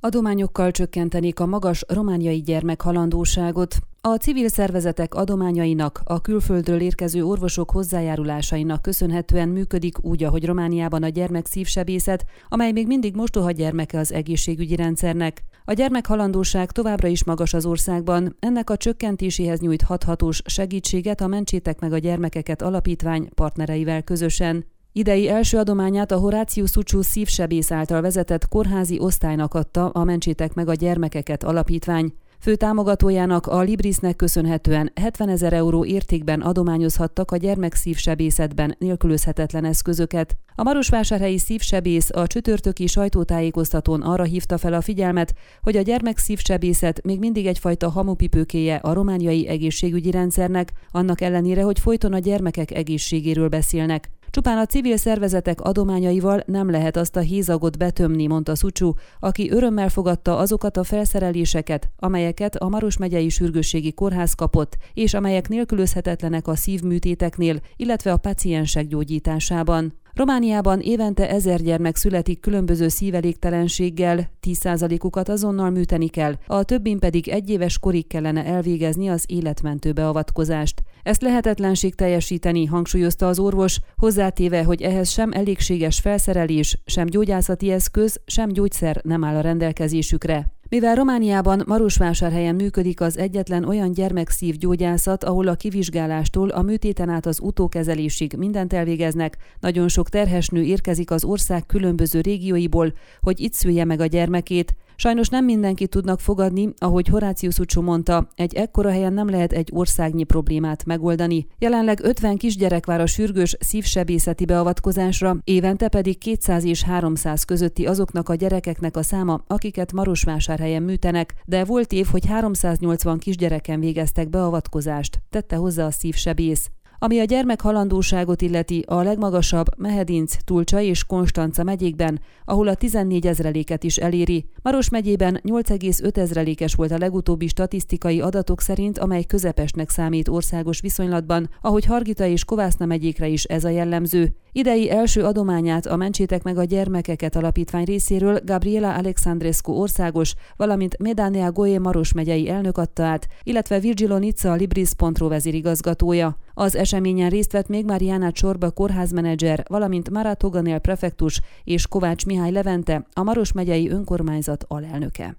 Adományokkal csökkentenék a magas romániai gyermekhalandóságot. A civil szervezetek adományainak, a külföldről érkező orvosok hozzájárulásainak köszönhetően működik úgy, ahogy Romániában a gyermek szívsebészet, amely még mindig mostoha gyermeke az egészségügyi rendszernek. A gyermekhalandóság továbbra is magas az országban, ennek a csökkentéséhez nyújt hathatós segítséget a Mentsétek meg a gyermekeket alapítvány partnereivel közösen. Idei első adományát a Horácius Szucsú szívsebész által vezetett kórházi osztálynak adta a Mentsétek meg a gyermekeket alapítvány. Fő támogatójának a Librisnek köszönhetően 70 ezer euró értékben adományozhattak a gyermekszívsebészetben nélkülözhetetlen eszközöket. A Marosvásárhelyi szívsebész a csütörtöki sajtótájékoztatón arra hívta fel a figyelmet, hogy a gyermekszívsebészet még mindig egyfajta hamupipőkéje a romániai egészségügyi rendszernek, annak ellenére, hogy folyton a gyermekek egészségéről beszélnek. Csupán a civil szervezetek adományaival nem lehet azt a hízagot betömni, mondta Szucsú, aki örömmel fogadta azokat a felszereléseket, amelyeket a Maros megyei sürgősségi kórház kapott, és amelyek nélkülözhetetlenek a szívműtéteknél, illetve a paciensek gyógyításában. Romániában évente ezer gyermek születik különböző szívelégtelenséggel, 10%-ukat azonnal műteni kell, a többin pedig egy éves korig kellene elvégezni az életmentő beavatkozást. Ezt lehetetlenség teljesíteni, hangsúlyozta az orvos, hozzátéve, hogy ehhez sem elégséges felszerelés, sem gyógyászati eszköz, sem gyógyszer nem áll a rendelkezésükre. Mivel Romániában Marosvásárhelyen működik az egyetlen olyan gyermekszív gyógyászat, ahol a kivizsgálástól a műtéten át az utókezelésig mindent elvégeznek, nagyon sok terhes nő érkezik az ország különböző régióiból, hogy itt szülje meg a gyermekét, Sajnos nem mindenki tudnak fogadni, ahogy Horácius Ucsó mondta, egy ekkora helyen nem lehet egy országnyi problémát megoldani. Jelenleg 50 kisgyerek vár a sürgős szívsebészeti beavatkozásra, évente pedig 200 és 300 közötti azoknak a gyerekeknek a száma, akiket Marosvásárhelyen műtenek, de volt év, hogy 380 kisgyereken végeztek beavatkozást, tette hozzá a szívsebész. Ami a gyermek halandóságot illeti, a legmagasabb Mehedinc, Tulcsa és Konstanca megyékben, ahol a 14 ezreléket is eléri. Maros megyében 8,5 ezrelékes volt a legutóbbi statisztikai adatok szerint, amely közepesnek számít országos viszonylatban, ahogy Hargita és Kovászna megyékre is ez a jellemző. Idei első adományát a Mentsétek meg a gyermekeket alapítvány részéről Gabriela Alexandrescu országos, valamint Medánea Goé Maros megyei elnök adta át, illetve Virgilo Nica Libris.ro vezérigazgatója. Az eseményen részt vett még Mariana Csorba kórházmenedzser, valamint Hoganél prefektus és Kovács Mihály Levente, a Maros megyei önkormányzat alelnöke.